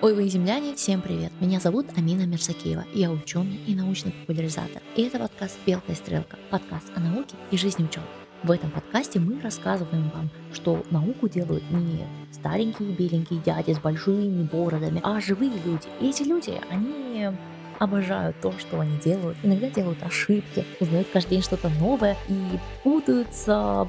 Ой, вы земляне, всем привет! Меня зовут Амина Мерсакеева, я ученый и научный популяризатор. И это подкаст «Белка и стрелка», подкаст о науке и жизни ученых. В этом подкасте мы рассказываем вам, что науку делают не старенькие беленькие дяди с большими бородами, а живые люди. И эти люди, они обожают то, что они делают. Иногда делают ошибки, узнают каждый день что-то новое и путаются,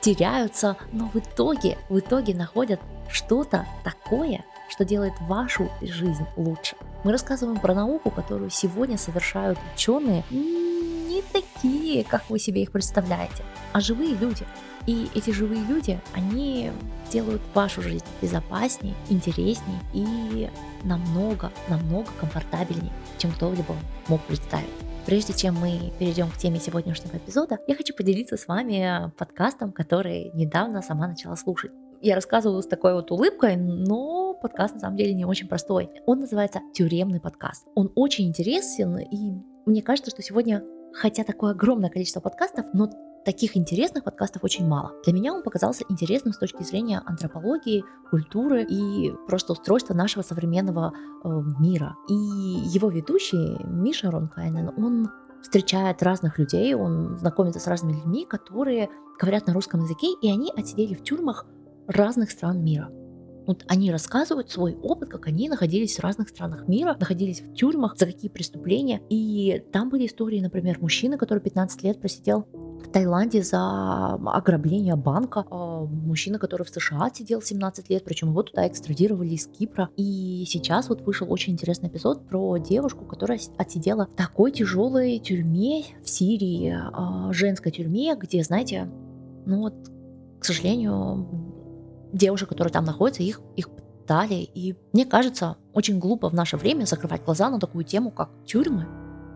теряются, но в итоге, в итоге находят что-то такое, что делает вашу жизнь лучше. Мы рассказываем про науку, которую сегодня совершают ученые не такие, как вы себе их представляете, а живые люди. И эти живые люди, они делают вашу жизнь безопаснее, интереснее и намного, намного комфортабельнее, чем кто-либо мог представить. Прежде чем мы перейдем к теме сегодняшнего эпизода, я хочу поделиться с вами подкастом, который недавно сама начала слушать. Я рассказываю с такой вот улыбкой, но подкаст на самом деле не очень простой. Он называется «Тюремный подкаст». Он очень интересен, и мне кажется, что сегодня, хотя такое огромное количество подкастов, но таких интересных подкастов очень мало. Для меня он показался интересным с точки зрения антропологии, культуры и просто устройства нашего современного э, мира. И его ведущий Миша Ронкайнен, он встречает разных людей, он знакомится с разными людьми, которые говорят на русском языке, и они отсидели в тюрьмах разных стран мира. Вот они рассказывают свой опыт, как они находились в разных странах мира, находились в тюрьмах, за какие преступления. И там были истории, например, мужчины, который 15 лет просидел в Таиланде за ограбление банка, а мужчина, который в США сидел 17 лет, причем его туда экстрадировали из Кипра. И сейчас вот вышел очень интересный эпизод про девушку, которая отсидела в такой тяжелой тюрьме в Сирии, а, женской тюрьме, где, знаете, ну вот, к сожалению, девушек, которые там находятся, их, их пытали. И мне кажется, очень глупо в наше время закрывать глаза на такую тему, как тюрьмы,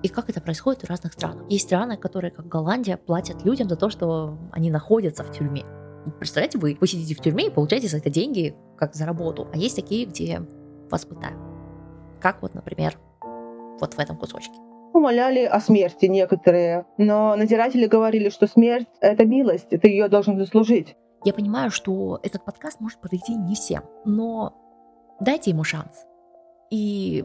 и как это происходит в разных странах. Есть страны, которые, как Голландия, платят людям за то, что они находятся в тюрьме. Представляете, вы, вы сидите в тюрьме и получаете за это деньги, как за работу. А есть такие, где вас пытают. Как вот, например, вот в этом кусочке. Умоляли о смерти некоторые, но надзиратели говорили, что смерть — это милость, ты ее должен заслужить. Я понимаю, что этот подкаст может подойти не всем, но дайте ему шанс. И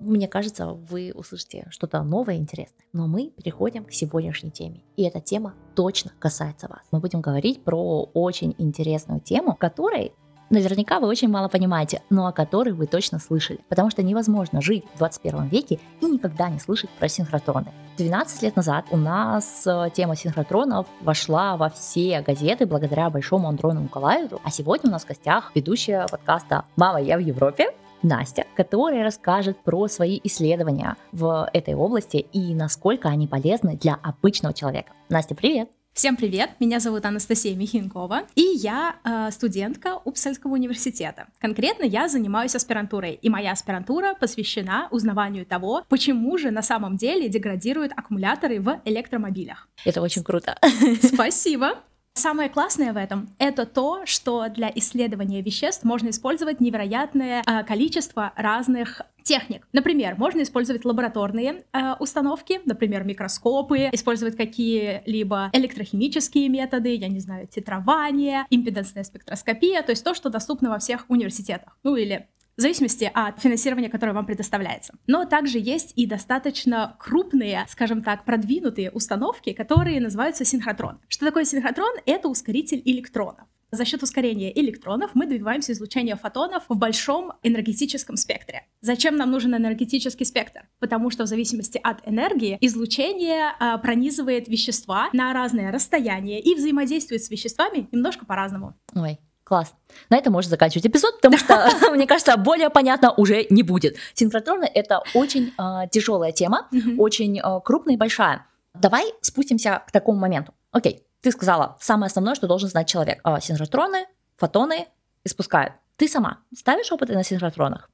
мне кажется, вы услышите что-то новое и интересное. Но мы переходим к сегодняшней теме. И эта тема точно касается вас. Мы будем говорить про очень интересную тему, которой наверняка вы очень мало понимаете, но о которой вы точно слышали. Потому что невозможно жить в 21 веке и никогда не слышать про синхротроны. 12 лет назад у нас э, тема синхротронов вошла во все газеты благодаря большому Андрону Николаеву, а сегодня у нас в гостях ведущая подкаста «Мама, я в Европе», Настя, которая расскажет про свои исследования в этой области и насколько они полезны для обычного человека. Настя, привет! Всем привет! Меня зовут Анастасия Михинкова, и я э, студентка Упсальского университета. Конкретно я занимаюсь аспирантурой, и моя аспирантура посвящена узнаванию того, почему же на самом деле деградируют аккумуляторы в электромобилях. Это очень круто. Спасибо! Самое классное в этом — это то, что для исследования веществ можно использовать невероятное э, количество разных техник. Например, можно использовать лабораторные э, установки, например, микроскопы, использовать какие-либо электрохимические методы, я не знаю, титрование, импедансная спектроскопия, то есть то, что доступно во всех университетах, ну или в зависимости от финансирования, которое вам предоставляется. Но также есть и достаточно крупные, скажем так, продвинутые установки, которые называются синхротрон. Что такое синхротрон? Это ускоритель электронов. За счет ускорения электронов мы добиваемся излучения фотонов в большом энергетическом спектре. Зачем нам нужен энергетический спектр? Потому что в зависимости от энергии излучение э, пронизывает вещества на разные расстояния и взаимодействует с веществами немножко по-разному. Ой, Класс. На этом можно заканчивать эпизод, потому что, мне кажется, более понятно уже не будет. Синхротроны — это очень э, тяжелая тема, очень э, крупная и большая. Давай спустимся к такому моменту. Окей, ты сказала, самое основное, что должен знать человек. Э, синхротроны, фотоны испускают. Ты сама ставишь опыты на синхротронах?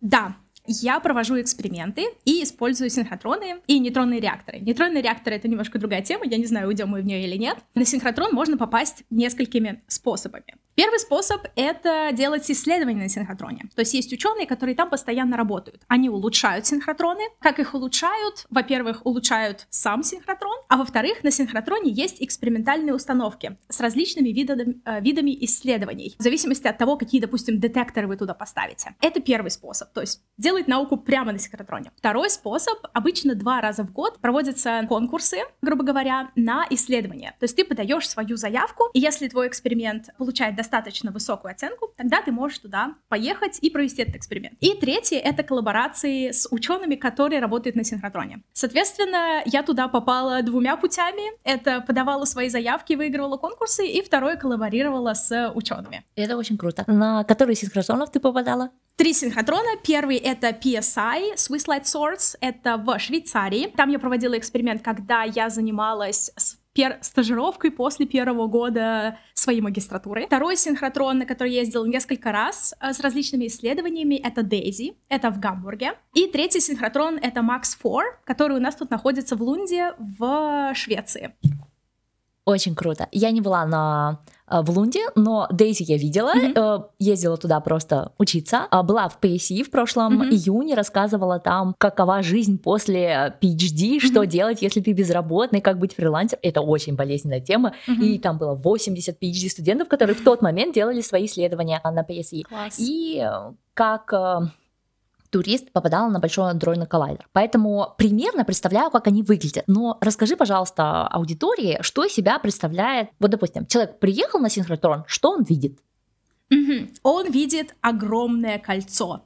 Да, я провожу эксперименты и использую синхротроны и нейтронные реакторы. Нейтронные реакторы — это немножко другая тема, я не знаю, уйдем мы в нее или нет. На синхротрон можно попасть несколькими способами. Первый способ — это делать исследования на синхротроне. То есть есть ученые, которые там постоянно работают. Они улучшают синхротроны. Как их улучшают? Во-первых, улучшают сам синхротрон, а во-вторых, на синхротроне есть экспериментальные установки с различными видами, э, видами исследований, в зависимости от того, какие, допустим, детекторы вы туда поставите. Это первый способ, то есть делать науку прямо на синхротроне. Второй способ, обычно два раза в год проводятся конкурсы, грубо говоря, на исследование. То есть ты подаешь свою заявку, и если твой эксперимент получает достаточно высокую оценку, тогда ты можешь туда поехать и провести этот эксперимент. И третье — это коллаборации с учеными, которые работают на синхротроне. Соответственно, я туда попала двумя путями. Это подавала свои заявки, выигрывала конкурсы, и второе — коллаборировала с учеными. Это очень круто. На который синхротронов ты попадала? Три синхротрона. Первый — это PSI, Swiss Light Source, это в Швейцарии. Там я проводила эксперимент, когда я занималась с пер- стажировкой после первого года своей магистратуры. Второй синхротрон, на который я ездила несколько раз э, с различными исследованиями, это Дейзи, это в Гамбурге. И третий синхротрон — это Max 4, который у нас тут находится в Лунде в Швеции. Очень круто. Я не была на в Лунде, но Дейзи я видела, mm-hmm. ездила туда просто учиться, а, была в PSE в прошлом mm-hmm. июне, рассказывала там, какова жизнь после PhD, mm-hmm. что делать, если ты безработный, как быть фрилансером. Это очень болезненная тема, mm-hmm. и там было 80 PhD студентов, которые в тот момент делали свои исследования на PSE. Класс. И э, как турист попадал на большой андроидный коллайдер. Поэтому примерно представляю, как они выглядят. Но расскажи, пожалуйста, аудитории, что из себя представляет, вот, допустим, человек приехал на синхротрон, что он видит? Угу. Он видит огромное кольцо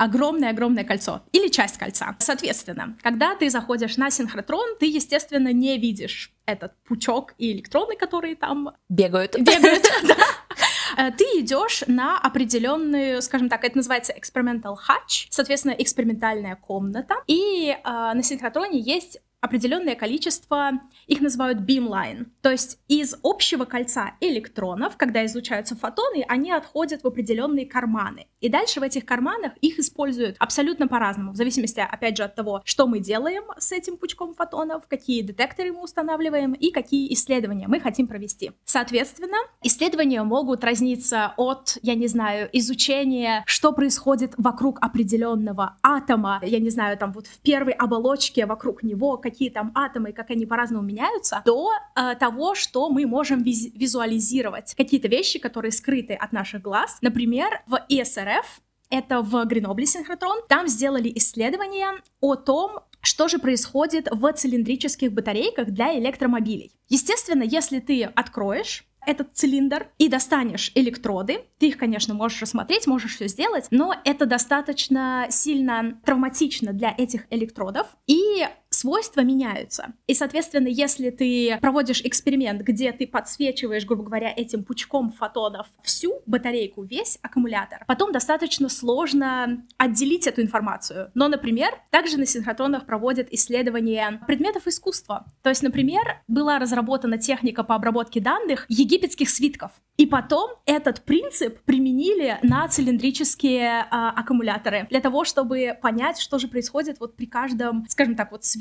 огромное-огромное кольцо или часть кольца. Соответственно, когда ты заходишь на синхротрон, ты, естественно, не видишь этот пучок и электроны, которые там бегают. Бегают, Э, ты идешь на определенную, скажем так, это называется experimental hatch, соответственно, экспериментальная комната. И э, на синхротроне есть определенное количество, их называют beamline. То есть из общего кольца электронов, когда излучаются фотоны, они отходят в определенные карманы. И дальше в этих карманах их используют абсолютно по-разному, в зависимости, опять же, от того, что мы делаем с этим пучком фотонов, какие детекторы мы устанавливаем и какие исследования мы хотим провести. Соответственно, исследования могут разниться от, я не знаю, изучения, что происходит вокруг определенного атома, я не знаю, там вот в первой оболочке вокруг него, какие там атомы, как они по-разному меняются, до э, того, что мы можем виз- визуализировать какие-то вещи, которые скрыты от наших глаз. Например, в ESRF это в Гренобле синхротрон. Там сделали исследование о том, что же происходит в цилиндрических батарейках для электромобилей. Естественно, если ты откроешь этот цилиндр и достанешь электроды. Ты их, конечно, можешь рассмотреть, можешь все сделать, но это достаточно сильно травматично для этих электродов. И свойства меняются. И, соответственно, если ты проводишь эксперимент, где ты подсвечиваешь, грубо говоря, этим пучком фотонов всю батарейку, весь аккумулятор, потом достаточно сложно отделить эту информацию. Но, например, также на синхротронах проводят исследования предметов искусства. То есть, например, была разработана техника по обработке данных египетских свитков. И потом этот принцип применили на цилиндрические а, аккумуляторы для того, чтобы понять, что же происходит вот при каждом, скажем так, вот свитке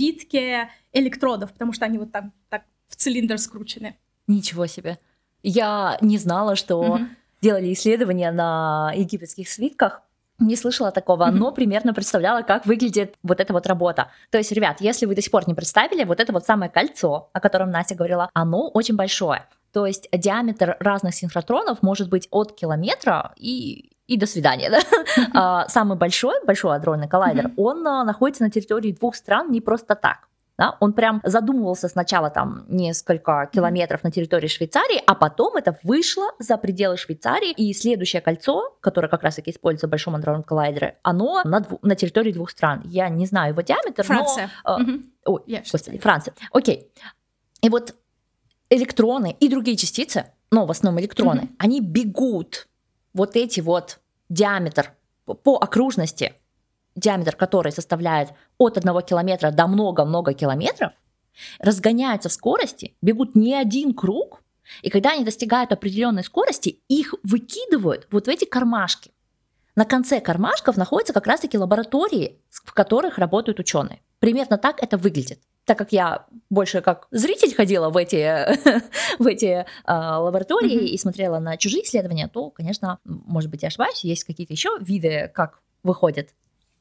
электродов, потому что они вот там так в цилиндр скручены. Ничего себе. Я не знала, что угу. делали исследования на египетских свитках. Не слышала такого, mm-hmm. но примерно представляла, как выглядит вот эта вот работа. То есть, ребят, если вы до сих пор не представили, вот это вот самое кольцо, о котором Настя говорила, оно очень большое. То есть диаметр разных синхротронов может быть от километра и и до свидания, да. А, самый большой, большой адронный коллайдер, он а, находится на территории двух стран не просто так. Да? Он прям задумывался сначала там несколько километров на территории Швейцарии, а потом это вышло за пределы Швейцарии, и следующее кольцо, которое как раз-таки используется в Большом адронном коллайдере, оно на, дву- на территории двух стран. Я не знаю его диаметр, Франция. но... Э, Ой, yeah, господи, Франция. Окей. И вот электроны и другие частицы, но в основном электроны, mm-hmm. они бегут вот эти вот диаметр по окружности, диаметр который составляет от 1 километра до много-много километров, разгоняются в скорости, бегут не один круг, и когда они достигают определенной скорости, их выкидывают вот в эти кармашки. На конце кармашков находятся как раз-таки лаборатории, в которых работают ученые. Примерно так это выглядит так как я больше как зритель ходила в эти, в эти э, лаборатории mm-hmm. и смотрела на чужие исследования, то, конечно, может быть, я ошибаюсь, есть какие-то еще виды, как выходят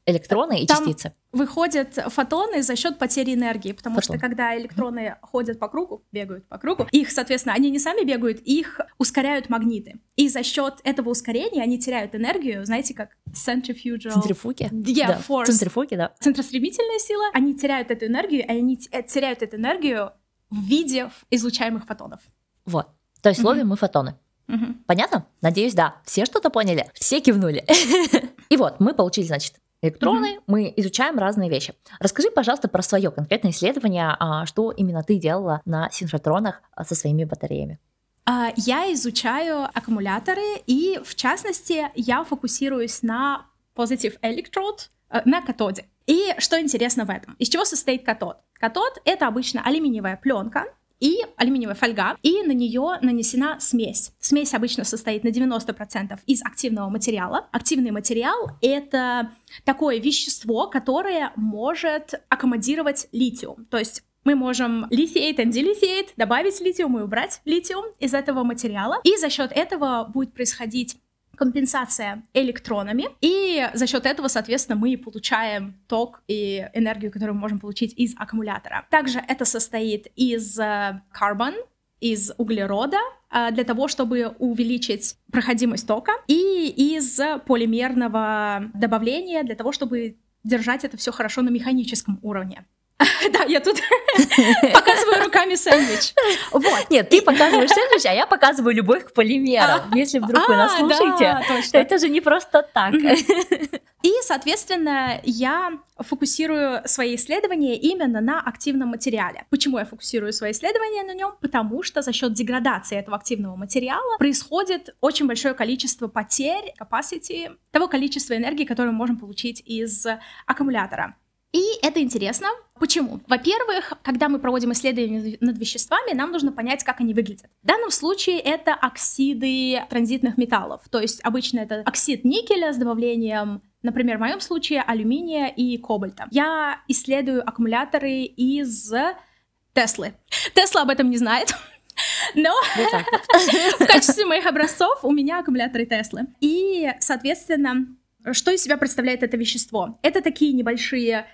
электроны и Там частицы. Выходят фотоны за счет потери энергии, потому Фотон. что когда электроны ходят по кругу, бегают по кругу, их, соответственно, они не сами бегают, их ускоряют магниты. И за счет этого ускорения они теряют энергию, знаете, как centrifugal... Центрифуги. Yeah, да. force. Центрифуги, да. Центростремительная сила, они теряют эту энергию, и они теряют эту энергию в виде излучаемых фотонов. Вот. То есть ловим мы фотоны. Мгм. Понятно? Надеюсь, да. Все что-то поняли? Все кивнули. И вот, мы получили, значит, электроны, мы изучаем разные вещи. Расскажи, пожалуйста, про свое конкретное исследование, а, что именно ты делала на синхротронах а, со своими батареями. А, Я изучаю аккумуляторы, и в частности я фокусируюсь на positive electrode, э, на катоде. И что интересно в этом? Из чего состоит катод? Катод — это обычно алюминиевая пленка, и алюминиевая фольга, и на нее нанесена смесь. Смесь обычно состоит на 90% из активного материала. Активный материал — это такое вещество, которое может аккомодировать литиум. То есть мы можем and dilithiate, добавить литиум и убрать литиум из этого материала. И за счет этого будет происходить компенсация электронами, и за счет этого, соответственно, мы получаем ток и энергию, которую мы можем получить из аккумулятора. Также это состоит из э, carbon, из углерода, э, для того, чтобы увеличить проходимость тока, и из полимерного добавления для того, чтобы держать это все хорошо на механическом уровне. Да, я тут показываю руками сэндвич. Вот. Нет, ты показываешь сэндвич, а я показываю любовь к полимерам. Если вдруг вы нас А, слушаете, это же не просто так. И, соответственно, я фокусирую свои исследования именно на активном материале. Почему я фокусирую свои исследования на нем? Потому что за счет деградации этого активного материала происходит очень большое количество потерь, capacity, того количества энергии, которое мы можем получить из аккумулятора. И это интересно. Почему? Во-первых, когда мы проводим исследования над веществами, нам нужно понять, как они выглядят. В данном случае это оксиды транзитных металлов. То есть обычно это оксид никеля с добавлением Например, в моем случае алюминия и кобальта. Я исследую аккумуляторы из Теслы. Тесла об этом не знает. Но вот. в качестве моих образцов у меня аккумуляторы Теслы. И, соответственно, что из себя представляет это вещество? Это такие небольшие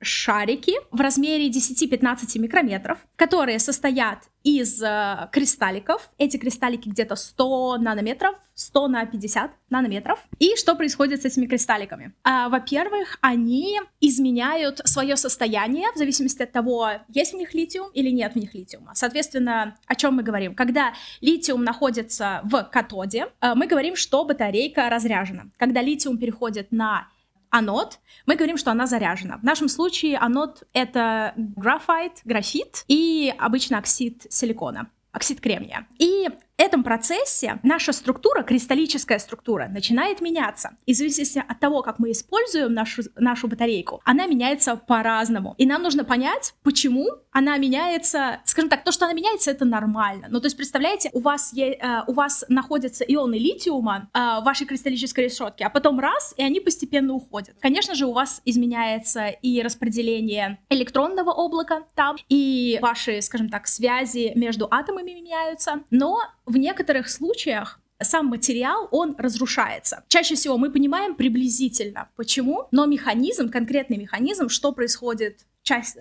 шарики в размере 10-15 микрометров, которые состоят из э, кристалликов. Эти кристаллики где-то 100 нанометров, 100 на 50 нанометров. И что происходит с этими кристалликами? А, во-первых, они изменяют свое состояние в зависимости от того, есть в них литиум или нет в них литиума. Соответственно, о чем мы говорим? Когда литиум находится в катоде, э, мы говорим, что батарейка разряжена. Когда литиум переходит на анод, мы говорим, что она заряжена. В нашем случае анод — это графайт, графит и обычно оксид силикона, оксид кремния. И этом процессе наша структура, кристаллическая структура, начинает меняться. И в зависимости от того, как мы используем нашу, нашу батарейку, она меняется по-разному. И нам нужно понять, почему она меняется. Скажем так, то, что она меняется, это нормально. Ну, то есть, представляете, у вас, е- э, у вас находятся ионы литиума э, в вашей кристаллической решетке, а потом раз, и они постепенно уходят. Конечно же, у вас изменяется и распределение электронного облака там, и ваши, скажем так, связи между атомами меняются, но в некоторых случаях сам материал, он разрушается. Чаще всего мы понимаем приблизительно, почему, но механизм, конкретный механизм, что происходит, часть,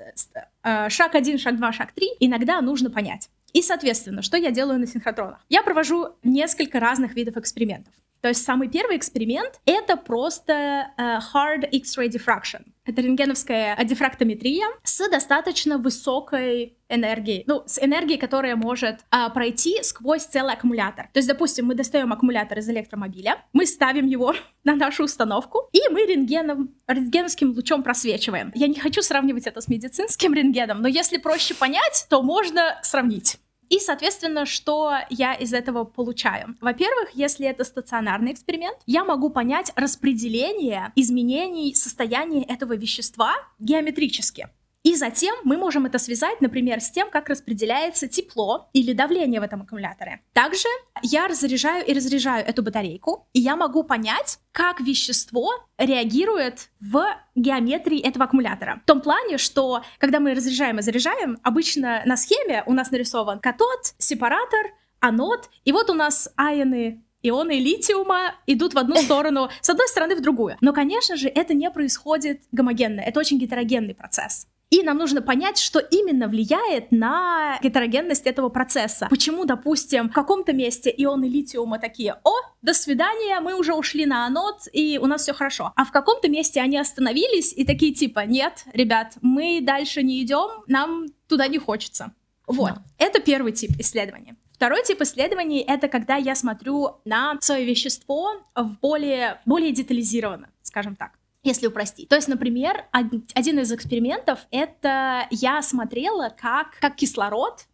э, шаг 1, шаг 2, шаг 3, иногда нужно понять. И, соответственно, что я делаю на синхротронах? Я провожу несколько разных видов экспериментов. То есть самый первый эксперимент — это просто э, hard X-ray diffraction. Это рентгеновская дифрактометрия с достаточно высокой энергией, ну, с энергией, которая может а, пройти сквозь целый аккумулятор. То есть, допустим, мы достаем аккумулятор из электромобиля, мы ставим его на нашу установку, и мы рентгеном, рентгеновским лучом просвечиваем. Я не хочу сравнивать это с медицинским рентгеном, но если проще понять, то можно сравнить. И, соответственно, что я из этого получаю? Во-первых, если это стационарный эксперимент, я могу понять распределение изменений состояния этого вещества геометрически. И затем мы можем это связать, например, с тем, как распределяется тепло или давление в этом аккумуляторе. Также я разряжаю и разряжаю эту батарейку, и я могу понять, как вещество реагирует в геометрии этого аккумулятора. В том плане, что когда мы разряжаем и заряжаем, обычно на схеме у нас нарисован катод, сепаратор, анод, и вот у нас айоны ионы литиума идут в одну сторону, с одной стороны в другую. Но, конечно же, это не происходит гомогенно, это очень гетерогенный процесс. И нам нужно понять, что именно влияет на гетерогенность этого процесса. Почему, допустим, в каком-то месте ионы литиума такие, о, до свидания, мы уже ушли на анод, и у нас все хорошо. А в каком-то месте они остановились и такие типа, нет, ребят, мы дальше не идем, нам туда не хочется. Вот, да. это первый тип исследования. Второй тип исследований — это когда я смотрю на свое вещество в более, более детализированно, скажем так если упростить. То есть, например, один из экспериментов — это я смотрела, как, как кислород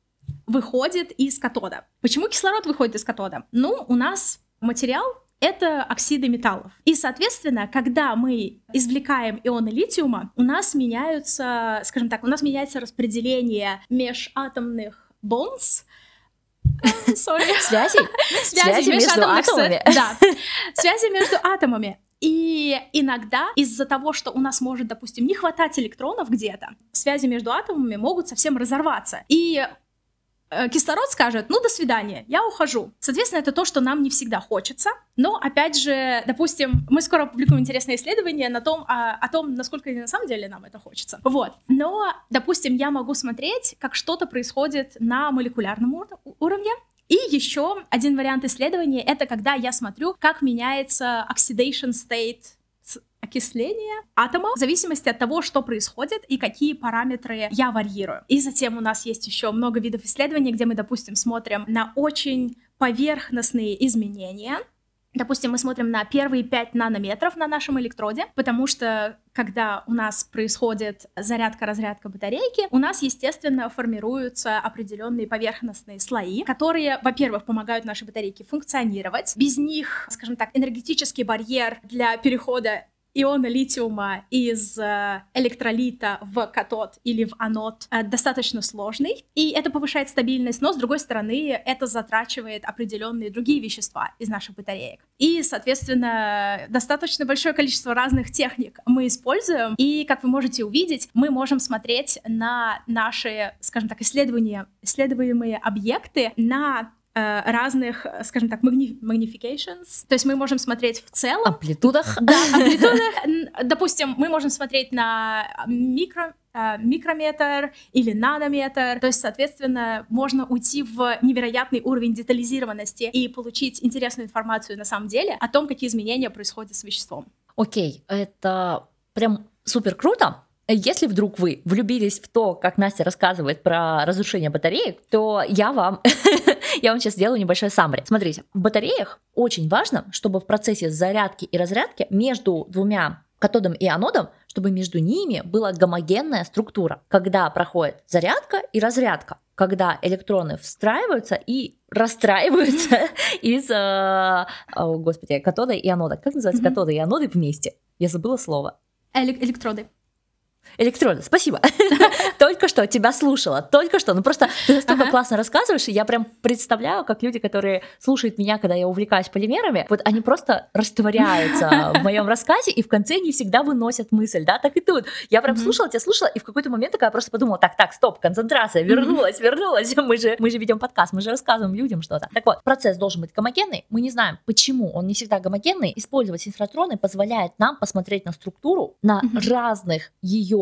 выходит из катода. Почему кислород выходит из катода? Ну, у нас материал это оксиды металлов. И, соответственно, когда мы извлекаем ионы литиума, у нас меняются, скажем так, у нас меняется распределение межатомных bonds, Sorry. Связи? Связи между атомами? Да, связи между атомами. И иногда из-за того, что у нас может, допустим, не хватать электронов где-то, связи между атомами могут совсем разорваться. И э, кислород скажет, ну, до свидания, я ухожу. Соответственно, это то, что нам не всегда хочется. Но, опять же, допустим, мы скоро публикуем интересное исследование на том, о, о том, насколько на самом деле нам это хочется. Вот. Но, допустим, я могу смотреть, как что-то происходит на молекулярном уровне, и еще один вариант исследования — это когда я смотрю, как меняется oxidation state окисления атома в зависимости от того, что происходит и какие параметры я варьирую. И затем у нас есть еще много видов исследований, где мы, допустим, смотрим на очень поверхностные изменения, Допустим, мы смотрим на первые 5 нанометров на нашем электроде, потому что когда у нас происходит зарядка-разрядка батарейки, у нас, естественно, формируются определенные поверхностные слои, которые, во-первых, помогают нашей батарейке функционировать. Без них, скажем так, энергетический барьер для перехода иона литиума из э, электролита в катод или в анод э, достаточно сложный, и это повышает стабильность, но, с другой стороны, это затрачивает определенные другие вещества из наших батареек. И, соответственно, достаточно большое количество разных техник мы используем, и, как вы можете увидеть, мы можем смотреть на наши, скажем так, исследования, исследуемые объекты на разных, скажем так, магни magnifications. То есть мы можем смотреть в целом. Амплитудах. Да, амплитудах. Допустим, мы можем смотреть на микро, э, микрометр или нанометр. То есть, соответственно, можно уйти в невероятный уровень детализированности и получить интересную информацию на самом деле о том, какие изменения происходят с веществом. Окей, это прям супер круто. Если вдруг вы влюбились в то, как Настя рассказывает про разрушение батареек, то я вам, я вам сейчас сделаю небольшой саммари. Смотрите, в батареях очень важно, чтобы в процессе зарядки и разрядки между двумя катодом и анодом, чтобы между ними была гомогенная структура, когда проходит зарядка и разрядка, когда электроны встраиваются и расстраиваются из, э, о, господи, катода и анода. Как называется катоды и аноды вместе? Я забыла слово. Электроды. Электроны, спасибо. только что тебя слушала, только что. Ну просто ты настолько классно рассказываешь, и я прям представляю, как люди, которые слушают меня, когда я увлекаюсь полимерами, вот они просто растворяются в моем рассказе, и в конце не всегда выносят мысль, да, так и тут. Я прям слушала тебя, слушала, и в какой-то момент такая просто подумала, так, так, стоп, концентрация, вернулась, вернулась, мы же, мы же ведем подкаст, мы же рассказываем людям что-то. Так вот, процесс должен быть гомогенный, мы не знаем, почему он не всегда гомогенный, использовать синхротроны позволяет нам посмотреть на структуру, на разных ее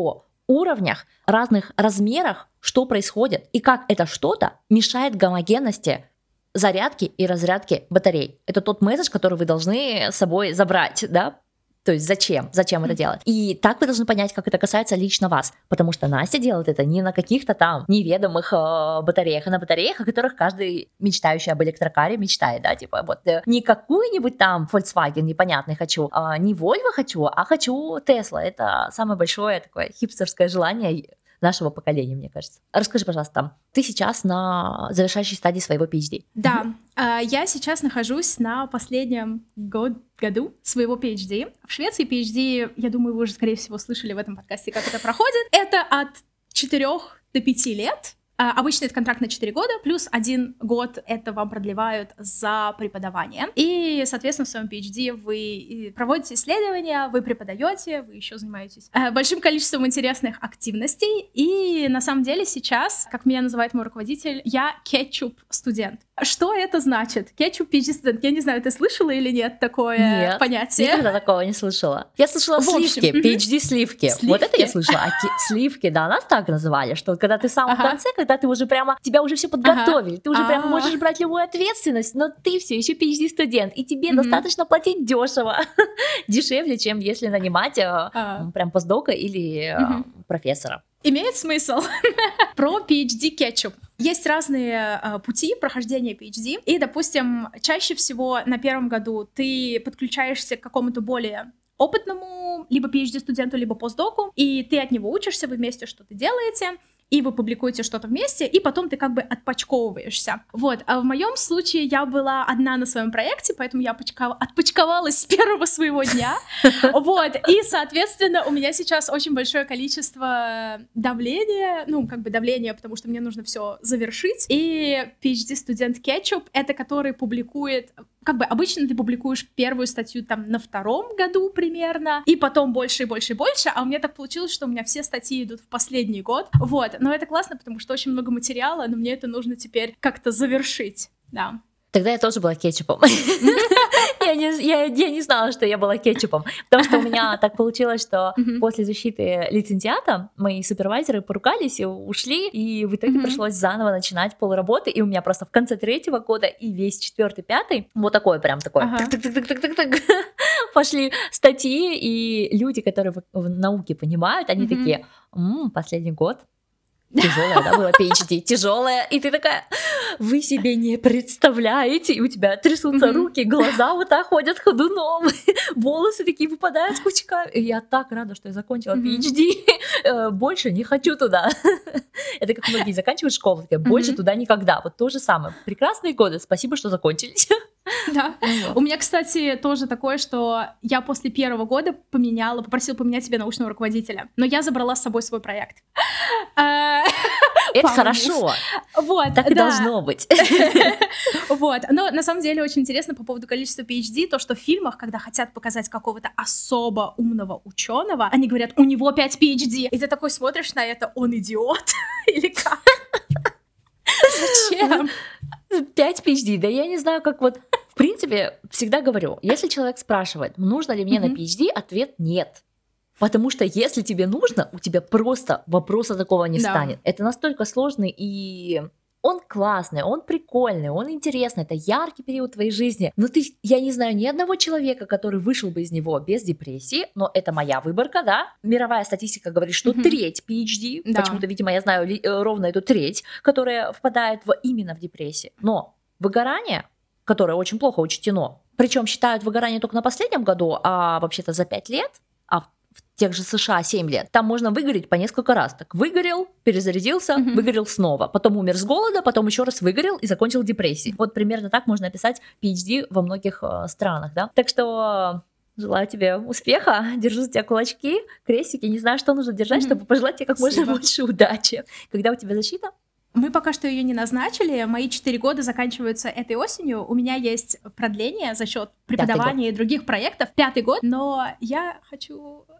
уровнях, разных размерах, что происходит и как это что-то мешает гомогенности зарядки и разрядки батарей. Это тот месседж, который вы должны с собой забрать, да, то есть зачем? Зачем это делать? И так вы должны понять, как это касается лично вас. Потому что Настя делает это не на каких-то там неведомых э, батареях, а на батареях, о которых каждый мечтающий об электрокаре мечтает, да, типа вот э, не какую-нибудь там Volkswagen непонятный хочу, а не Volvo хочу, а хочу Tesla. Это самое большое такое хипстерское желание нашего поколения, мне кажется. Расскажи, пожалуйста, ты сейчас на завершающей стадии своего PhD. Да, а, я сейчас нахожусь на последнем год, году своего PhD. В Швеции PhD, я думаю, вы уже, скорее всего, слышали в этом подкасте, как это проходит. Это от 4 до 5 лет. А, обычно это контракт на 4 года, плюс один год это вам продлевают за преподавание. И, соответственно, в своем PhD вы проводите исследования, вы преподаете, вы еще занимаетесь э, большим количеством интересных активностей. И на самом деле сейчас, как меня называет мой руководитель, я кетчуп-студент. Что это значит? Кетчуп студент. Я не знаю, ты слышала или нет такое Нет, понятие? Никогда такого не слышала. Я слышала сливки, мгм. PhD сливки. Вот это я Сливки. слышала. А ки- сливки, да, нас так называли, что когда ты в самом Ага. конце, когда ты уже прямо, тебя уже все подготовили, ты уже прямо А. можешь брать любую ответственность, но ты все еще PhD студент, и тебе Мгм. достаточно платить дешево, дешевле, чем если нанимать э, А, прям постдока или э. Профессора. Имеет смысл. Про PhD кетчуп. Есть разные э, пути прохождения PhD. И, допустим, чаще всего на первом году ты подключаешься к какому-то более опытному либо PhD-студенту, либо постдоку, и ты от него учишься, вы вместе что-то делаете, и вы публикуете что-то вместе, и потом ты как бы отпочковываешься. Вот, а в моем случае я была одна на своем проекте, поэтому я почкова- отпочковалась с первого своего дня, вот, и, соответственно, у меня сейчас очень большое количество давления, ну, как бы давления, потому что мне нужно все завершить, и PhD-студент Кетчуп — это который публикует как бы обычно ты публикуешь первую статью там на втором году примерно, и потом больше и больше и больше, а у меня так получилось, что у меня все статьи идут в последний год, вот, но это классно, потому что очень много материала, но мне это нужно теперь как-то завершить, да. Тогда я тоже была кетчупом. Я не, я, я не знала, что я была кетчупом, потому что у меня так получилось, что после защиты лицензиата мои супервайзеры поругались и ушли, и в итоге пришлось заново начинать полработы, и у меня просто в конце третьего года и весь четвертый, пятый, вот такое прям такое, пошли статьи, и люди, которые в, науке понимают, они такие, «М, последний год, Тяжелая, да, была PhD, тяжелая. И ты такая, вы себе не представляете, и у тебя трясутся руки, глаза вот так ходят ходуном, волосы такие выпадают кучка. И я так рада, что я закончила. PhD. Э, Больше не хочу туда. Это как многие заканчивают школу, такая, больше туда никогда. Вот то же самое. Прекрасные годы, спасибо, что закончились. Да. У меня, кстати, тоже такое, что я после первого года поменяла, попросила поменять себе научного руководителя, но я забрала с собой свой проект. Это хорошо, Вот, так и должно быть. Вот. Но на самом деле очень интересно по поводу количества PhD, то, что в фильмах, когда хотят показать какого-то особо умного ученого, они говорят, у него 5 PhD. И ты такой смотришь на это, он идиот? Или как? Зачем? 5 PhD, да я не знаю, как вот... В принципе, всегда говорю, если человек спрашивает, нужно ли мне на. PhD, ответ нет. Потому что если тебе нужно, у тебя просто вопроса такого не Да. станет. Это настолько сложный и он классный, он прикольный, он интересный, это яркий период твоей жизни. Но ты, я не знаю ни одного человека, который вышел бы из него без депрессии, но это моя выборка, да. Мировая статистика говорит, что Мгм. треть PhD, Да. почему-то, видимо, я знаю э, ровно эту треть, которая впадает в, именно в депрессию. Но выгорание, которое очень плохо учтено, причем считают выгорание только на последнем году, а вообще-то за 5 лет, а в тех же США 7 лет, там можно выгореть по несколько раз. Так выгорел, перезарядился, Мгм. выгорел снова, потом умер с голода, потом еще раз выгорел и закончил депрессией. Вот примерно так можно описать PhD во многих э, странах, да. Так что Желаю тебе успеха, держу за тебя кулачки, крестики, не знаю, что нужно держать, Мгм. чтобы пожелать тебе как можно Спасибо. больше удачи. Когда у тебя защита? Мы пока что ее не назначили. Мои четыре года заканчиваются этой осенью. У меня есть продление за счет преподавания и других проектов. Пятый год, но я хочу э,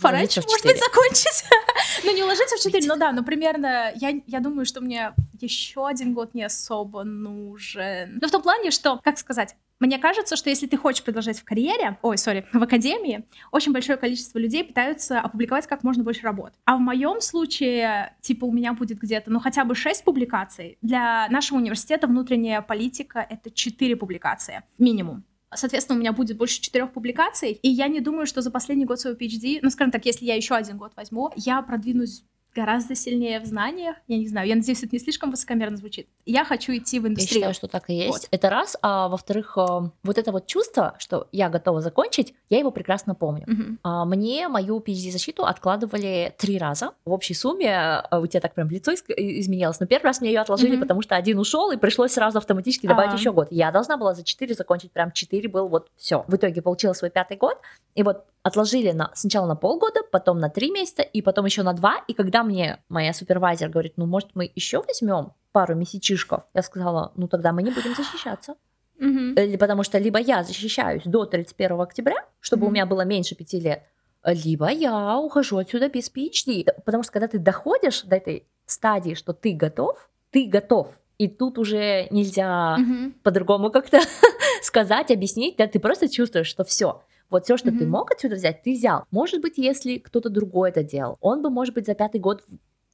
пораньше, может быть, закончить. ну, не уложиться в четыре, но да, но примерно я, я думаю, что мне еще один год не особо нужен. Ну, в том плане, что, как сказать, мне кажется, что если ты хочешь продолжать в карьере, ой, сори, в академии, очень большое количество людей пытаются опубликовать как можно больше работ. А в моем случае, типа, у меня будет где-то, ну, хотя бы 6 публикаций. Для нашего университета внутренняя политика — это 4 публикации, минимум. Соответственно, у меня будет больше четырех публикаций, и я не думаю, что за последний год своего PhD, ну, скажем так, если я еще один год возьму, я продвинусь гораздо сильнее в знаниях. Я не знаю, я надеюсь, это не слишком высокомерно звучит. Я хочу идти в Я индустрию. считаю, что так и есть. Вот. Это раз. А во-вторых, э, вот это вот чувство, что я готова закончить, я его прекрасно помню. А, Мне мою PhD-защиту откладывали три раза. В общей сумме а, у тебя так прям лицо изменилось. Но первый раз мне ее отложили, Мгм. потому что один ушел, и пришлось сразу автоматически добавить А. еще год. Я должна была за четыре закончить, прям четыре был вот все. В итоге получила свой пятый год, и вот отложили на, сначала на полгода, потом на три месяца, и потом еще на два. И когда мне моя супервайзер говорит, ну может мы еще возьмем пару месячишков, я сказала, ну тогда мы не будем защищаться. Э, Потому что либо я защищаюсь до 31 октября, чтобы у Мгм. меня было меньше пяти лет, либо я ухожу отсюда без PhD. Потому что когда ты доходишь до этой стадии, что ты готов, ты готов. И тут уже нельзя Мгм. по-другому как-то сказать, объяснить, да, ты просто чувствуешь, что все. Вот все, что ты Мгм. мог отсюда взять, ты взял. Может быть, если кто-то другой это делал, он бы, может быть, за пятый год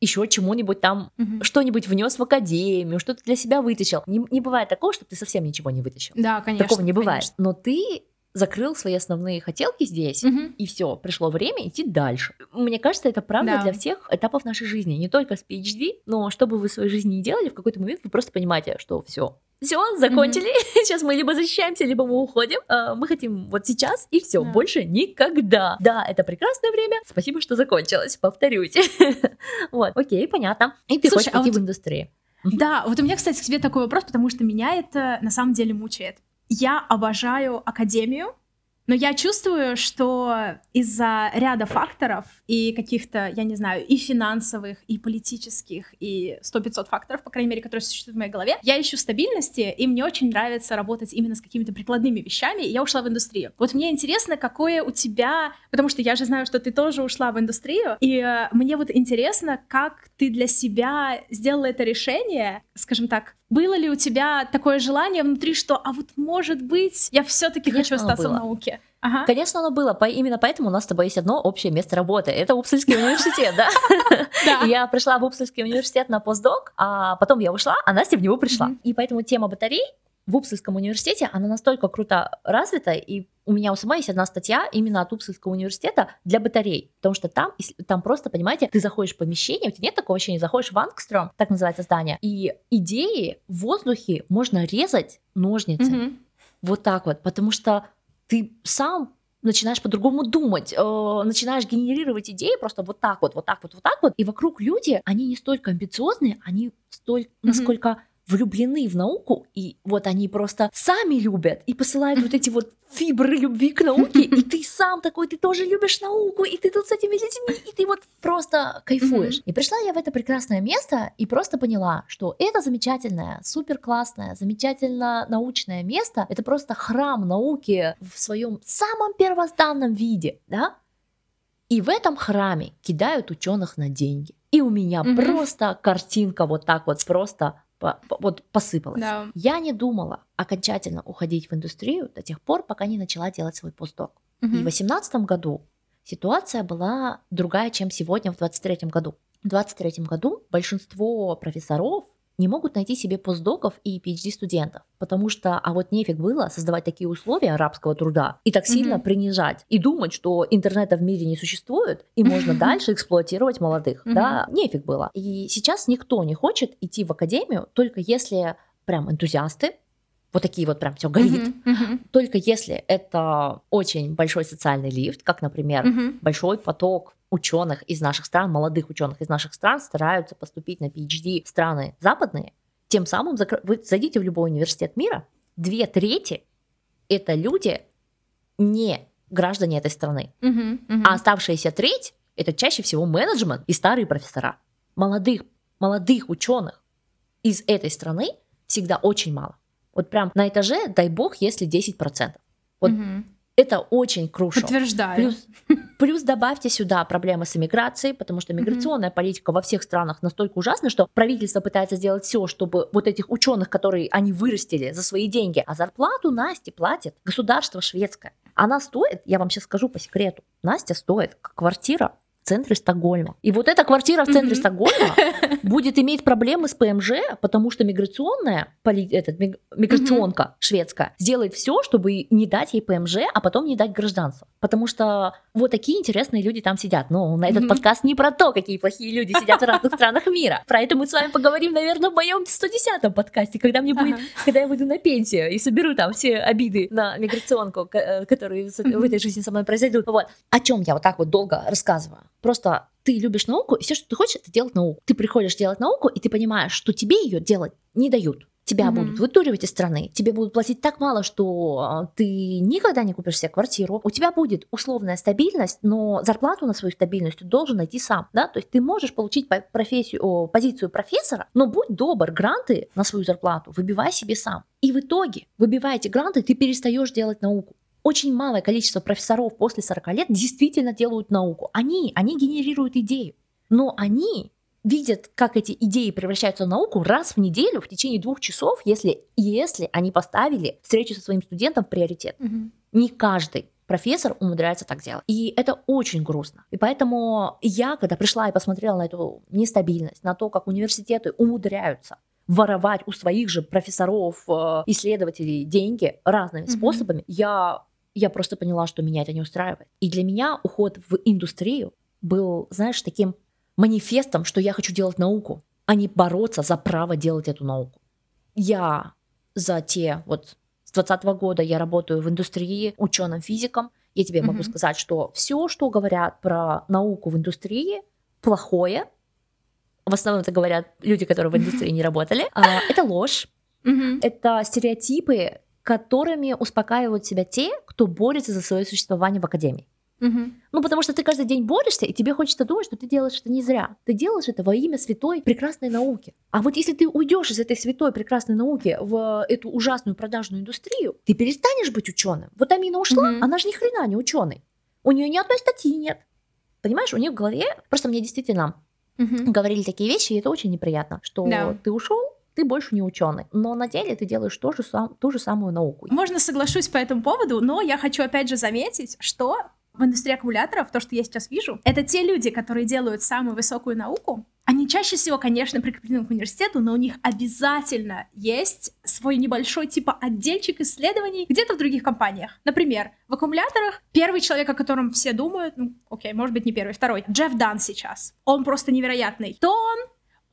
еще чему-нибудь там Мгм. что-нибудь внес в академию, что-то для себя вытащил. Не, не бывает такого, что ты совсем ничего не вытащил. Да, конечно. такого не бывает. конечно. Но ты закрыл свои основные хотелки здесь, Мгм. и все, пришло время идти дальше. Мне кажется, это правда Да. для всех этапов нашей жизни, не только с PhD, но что бы вы в своей жизни не делали, в какой-то момент вы просто понимаете, что все. Все, закончили. Сейчас мы либо защищаемся, либо мы уходим. А, Мы хотим вот сейчас и все, Да. больше никогда. Да, это прекрасное время. Спасибо, что закончилось. Повторюсь. Вот, окей, понятно. И ты Слушай, хочешь а пойти вот- в индустрию. Да, вот у меня, кстати, к тебе такой вопрос, потому что меня это на самом деле мучает. Я обожаю академию, но я чувствую, что из-за ряда факторов и каких-то, я не знаю, и финансовых, и политических, и 100-500 факторов, по крайней мере, которые существуют в моей голове, я ищу стабильности, и мне очень нравится работать именно с какими-то прикладными вещами, и я ушла в индустрию. Вот мне интересно, какое у тебя, потому что я же знаю, что ты тоже ушла в индустрию, и э, мне вот интересно, как ты для себя сделала это решение, скажем так, было ли у тебя такое желание внутри, что, а вот может быть, я все-таки хочу остаться в науке? Ага. Конечно, оно было. По- Именно поэтому у нас с тобой есть одно общее место работы. Это Упсальский университет, да? Я пришла в Упсальский университет на постдок, а потом я ушла, а Настя в него пришла. И поэтому тема батарей в Упсальском университете, она настолько круто развита, и у меня у самой есть одна статья именно от Упсальского университета для батарей, потому что там, там просто, понимаете, ты заходишь в помещение, у тебя нет такого ощущения, заходишь в Ангстром, так называется здание, и идеи в воздухе можно резать ножницами. Мгм. Вот так вот, потому что ты сам начинаешь по-другому думать, э, начинаешь генерировать идеи просто вот так вот, вот так вот, вот так вот. И вокруг люди, они не столько амбициозные, они столько, Мгм. насколько влюблены в науку, и вот они просто сами любят и посылают вот эти вот фибры любви к науке, и ты сам такой, ты тоже любишь науку, и ты тут с этими детьми, и ты вот просто кайфуешь. И пришла я в это прекрасное место и просто поняла, что это замечательное, супер классное, замечательно научное место, это просто храм науки в своем самом первозданном виде, да? И в этом храме кидают ученых на деньги. И у меня Мгм. просто картинка вот так вот просто вот посыпалась. Да. Я не думала окончательно уходить в индустрию до тех пор, пока не начала делать свой постдок. И в Мгм. 2018 году ситуация была другая, чем сегодня в 2023 году. В 2023 году большинство профессоров не могут найти себе постдоков и PhD-студентов, потому что, а вот нефиг было создавать такие условия арабского труда и так сильно Мгм. принижать, и думать, что интернета в мире не существует, и можно дальше эксплуатировать молодых, да, нефиг было. И сейчас никто не хочет идти в академию, только если прям энтузиасты, вот такие вот прям все горит, Мгм. Мгм. только если это очень большой социальный лифт, как, например, Мгм. большой поток ученых из наших стран, молодых ученых из наших стран стараются поступить на PhD в страны западные, тем самым закр- вы зайдите в любой университет мира, две трети это люди не граждане этой страны, Мгм. Мгм. а оставшаяся треть это чаще всего менеджмент и старые профессора. Молодых, молодых ученых из этой страны всегда очень мало. Вот прям на этаже, дай бог, если 10%. вот Мгм. Это очень крушо. Подтверждаю. Плюс, плюс добавьте сюда проблемы с иммиграцией, потому что миграционная политика во всех странах настолько ужасна, что правительство пытается сделать все, чтобы вот этих ученых, которые они вырастили за свои деньги, а зарплату Насте платит государство шведское. Она стоит, я вам сейчас скажу по секрету, Настя стоит как квартира в центре Стокгольма. И вот эта квартира в центре Мгм. Стокгольма будет иметь проблемы с ПМЖ, потому что миграционная поли- этот, миг- миграционка шведская сделает все, чтобы не дать ей ПМЖ, а потом не дать гражданство. Потому что вот такие интересные люди там сидят. Но на этот Мгм. подкаст не про то, какие плохие люди сидят в разных странах мира. Про это мы с вами поговорим, наверное, в моем 110-м подкасте, когда мне будет, когда я выйду на пенсию и соберу там все обиды на миграционку, э, которые в этой жизни со мной произойдут. Вот. О чем я вот так вот долго рассказываю. Просто ты любишь науку, и все, что ты хочешь, это делать науку. Ты приходишь делать науку, и ты понимаешь, что тебе ее делать не дают. Тебя Мгм. будут вытуривать из страны, тебе будут платить так мало, что а, ты никогда не купишь себе квартиру. У тебя будет условная стабильность, но зарплату на свою стабильность ты должен найти сам. Да? То есть ты можешь получить по- профессию, о, позицию профессора, но будь добр, гранты на свою зарплату выбивай себе сам. И в итоге, выбивая эти гранты, ты перестаешь делать науку очень малое количество профессоров после 40 лет действительно делают науку. Они, они генерируют идею. Но они видят, как эти идеи превращаются в науку раз в неделю в течение двух часов, если, если они поставили встречу со своим студентом в приоритет. Мгм. Не каждый профессор умудряется так делать. И это очень грустно. И поэтому я, когда пришла и посмотрела на эту нестабильность, на то, как университеты умудряются воровать у своих же профессоров, э, исследователей деньги разными Мгм. способами, я, я просто поняла, что меня это не устраивает. И для меня уход в индустрию был, знаешь, таким манифестом, что я хочу делать науку, а не бороться за право делать эту науку. Я за те вот с 20 года я работаю в индустрии ученым-физиком. Я тебе могу Мгм. сказать, что все, что говорят про науку в индустрии, плохое. В основном это говорят люди, которые в индустрии не работали. А, Это ложь, это стереотипы, которыми успокаивают себя те, кто борется за свое существование в академии. Мгм. Ну, потому что ты каждый день борешься, и тебе хочется думать, что ты делаешь это не зря. Ты делаешь это во имя святой прекрасной науки. А вот если ты уйдешь из этой святой прекрасной науки в эту ужасную продажную индустрию, ты перестанешь быть ученым. Вот Амина ушла, Мгм. она же ни хрена не ученый. У нее ни одной статьи нет. Понимаешь, у нее в голове, просто мне действительно Мгм. говорили такие вещи, и это очень неприятно, что Да. ты ушел, ты больше не ученый, но на деле ты делаешь то же сам, ту же самую науку. Можно соглашусь по этому поводу, но я хочу опять же заметить, что в индустрии аккумуляторов, то, что я сейчас вижу, это те люди, которые делают самую высокую науку. Они чаще всего, конечно, прикреплены к университету, но у них обязательно есть свой небольшой типа отдельчик исследований где-то в других компаниях. Например, в аккумуляторах первый человек, о котором все думают, ну, окей, может быть, не первый, второй, Джефф Дан сейчас. Он просто невероятный. То он,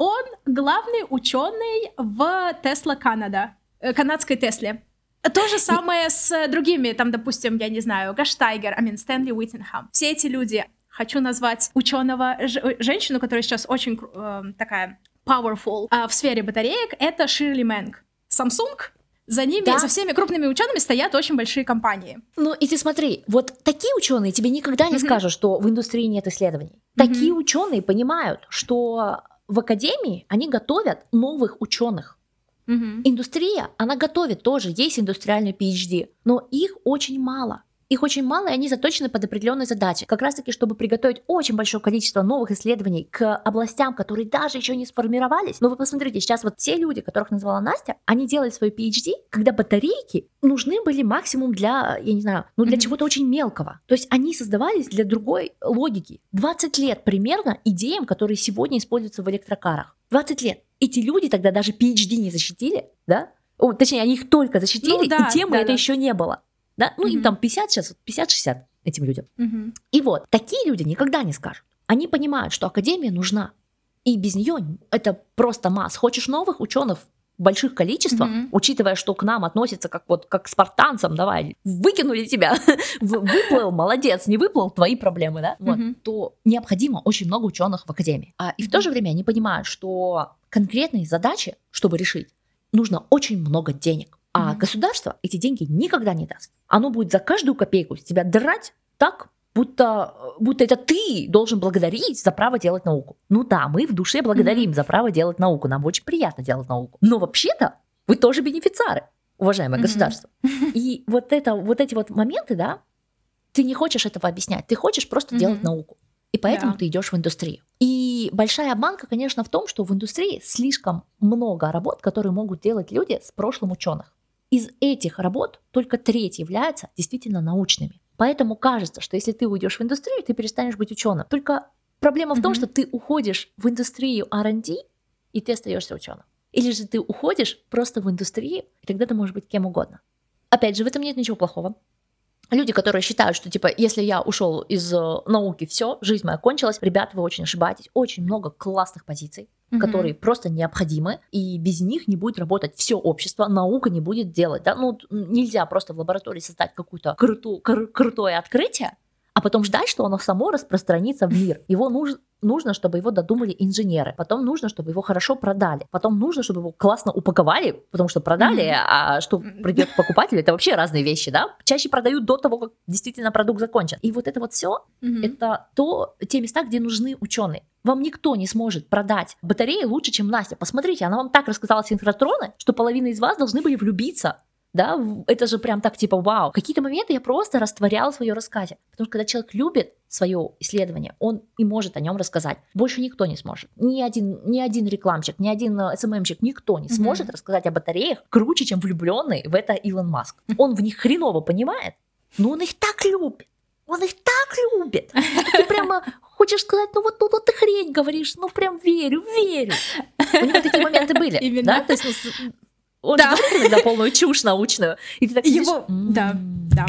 он главный ученый в Тесла Канада, э, канадской Тесле. То же самое с другими, там, допустим, я не знаю, Гаштайгер, mean, Стэнли Уиттенхам. Все эти люди, хочу назвать ученого, ж- женщину, которая сейчас очень э, такая powerful э, в сфере батареек, это Ширли Мэнг. Samsung, за ними, Да. за всеми крупными учеными стоят очень большие компании. Ну и ты смотри, вот такие ученые тебе никогда не Мгм. скажут, что в индустрии нет исследований. Мгм. Такие ученые понимают, что в академии они готовят новых ученых. Мгм. Индустрия, она готовит тоже, есть индустриальный PhD, но их очень мало. Их очень мало, и они заточены под определенные задачи. Как раз таки, чтобы приготовить очень большое количество новых исследований к областям, которые даже еще не сформировались. Но вы посмотрите, сейчас вот все люди, которых назвала Настя, они делали свой PhD, когда батарейки нужны были максимум для, я не знаю, ну для Мгм. чего-то очень мелкого. То есть они создавались для другой логики. 20 лет примерно идеям, которые сегодня используются в электрокарах. 20 лет. Эти люди тогда даже PhD не защитили, да? О, точнее, они их только защитили, Ну да, и темы да, это да. еще не было. Да? Ну, им Мгм. там 50 сейчас, 50-60 этим людям. Мгм. И вот, такие люди никогда не скажут. Они понимают, что академия нужна. И без нее это просто масс. Хочешь новых ученых в больших количествах, Мгм. учитывая, что к нам относятся как вот как к спартанцам, давай, выкинули тебя, выплыл, молодец, не выплыл, твои проблемы, да? Вот, Мгм. то необходимо очень много ученых в академии. А, и в то же время они понимают, что конкретные задачи, чтобы решить, нужно очень много денег. А Мгм. государство эти деньги никогда не даст. Оно будет за каждую копейку с тебя драть так, будто, будто это ты должен благодарить за право делать науку. Ну да, мы в душе благодарим за право делать науку. Нам очень приятно делать науку. Но вообще-то вы тоже бенефициары, уважаемое Мгм. государство. И вот, это, вот эти вот моменты, да, ты не хочешь этого объяснять, ты хочешь просто Мгм. делать науку. И поэтому Да. ты идешь в индустрию. И большая обманка, конечно, в том, что в индустрии слишком много работ, которые могут делать люди с прошлым ученых. Из этих работ только треть являются действительно научными. Поэтому кажется, что если ты уйдешь в индустрию, ты перестанешь быть ученым. Только проблема в том, Мгм. что ты уходишь в индустрию R&D, и ты остаешься ученым. Или же ты уходишь просто в индустрию, и тогда ты можешь быть кем угодно. Опять же, в этом нет ничего плохого. Люди, которые считают, что типа, если я ушел из э, науки, все, жизнь моя кончилась, ребят, вы очень ошибаетесь. Очень много классных позиций, Мгм. которые просто необходимы, и без них не будет работать все общество, наука не будет делать. Да? Ну, нельзя просто в лаборатории создать какое-то круту- кру- крутое открытие, а потом ждать, что оно само распространится в мир. Его нужно нужно, чтобы его додумали инженеры, потом нужно, чтобы его хорошо продали, потом нужно, чтобы его классно упаковали, потому что продали, а что придет к покупателю, это вообще разные вещи, да? Чаще продают до того, как действительно продукт закончен. И вот это вот все, это то, те места, где нужны ученые. Вам никто не сможет продать батареи лучше, чем Настя. Посмотрите, она вам так рассказала синхротроны, что половина из вас должны были влюбиться да, это же прям так типа вау. В какие-то моменты я просто растворяла в своем рассказе, потому что когда человек любит свое исследование, он и может о нем рассказать. Больше никто не сможет. Ни один, ни один рекламщик, ни один э, СММщик, никто не Мгм. сможет рассказать о батареях круче, чем влюбленный в это Илон Маск. Он в них хреново понимает, но он их так любит. Он их так любит. Ты прямо хочешь сказать, ну вот, ну, вот ты хрень говоришь, ну прям верю, верю. У него такие моменты были. Именно. Да? То есть, ну, он Да. иногда полную чушь научную. И ты так сидишь, Его- да, «М». да.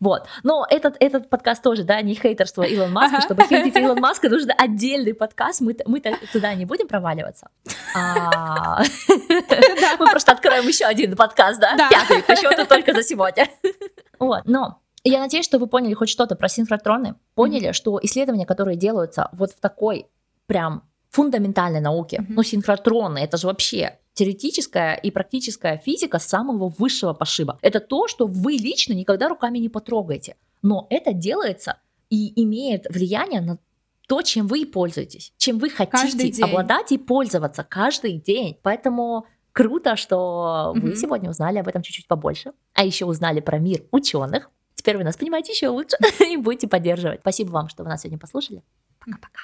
Вот. Но этот, этот подкаст тоже, да, не хейтерство Илон Маска. Ага. Чтобы хейтить Илон Маска, нужно отдельный подкаст. Мы, мы туда не будем проваливаться. А, Мы просто откроем еще один подкаст, да? Да. Пятый по счету только за сегодня. Вот. Но я надеюсь, что вы поняли хоть что-то про синхротроны. Поняли, что исследования, которые делаются вот в такой прям фундаментальной науке, Мгм. ну, синхротроны, это же вообще теоретическая и практическая физика самого высшего пошиба. Это то, что вы лично никогда руками не потрогаете. Но это делается и имеет влияние на то, чем вы пользуетесь, чем вы хотите обладать и пользоваться каждый день. Поэтому круто, что вы Мгм. сегодня узнали об этом чуть-чуть побольше, а еще узнали про мир ученых. Теперь вы нас понимаете еще лучше и будете поддерживать. Спасибо вам, что вы нас сегодня послушали. Пока-пока.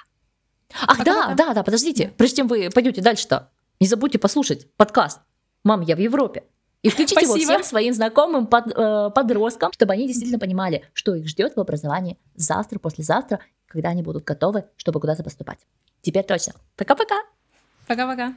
Ах, да, Пока-пока. да, да, подождите. Прежде чем вы пойдете дальше-то, не забудьте послушать подкаст «Мам, я в Европе». И включите его Спасибо. всем своим знакомым под- э, подросткам, чтобы они действительно понимали, что их ждет в образовании завтра, послезавтра, когда они будут готовы, чтобы куда-то поступать. Теперь точно. Пока-пока. Пока-пока.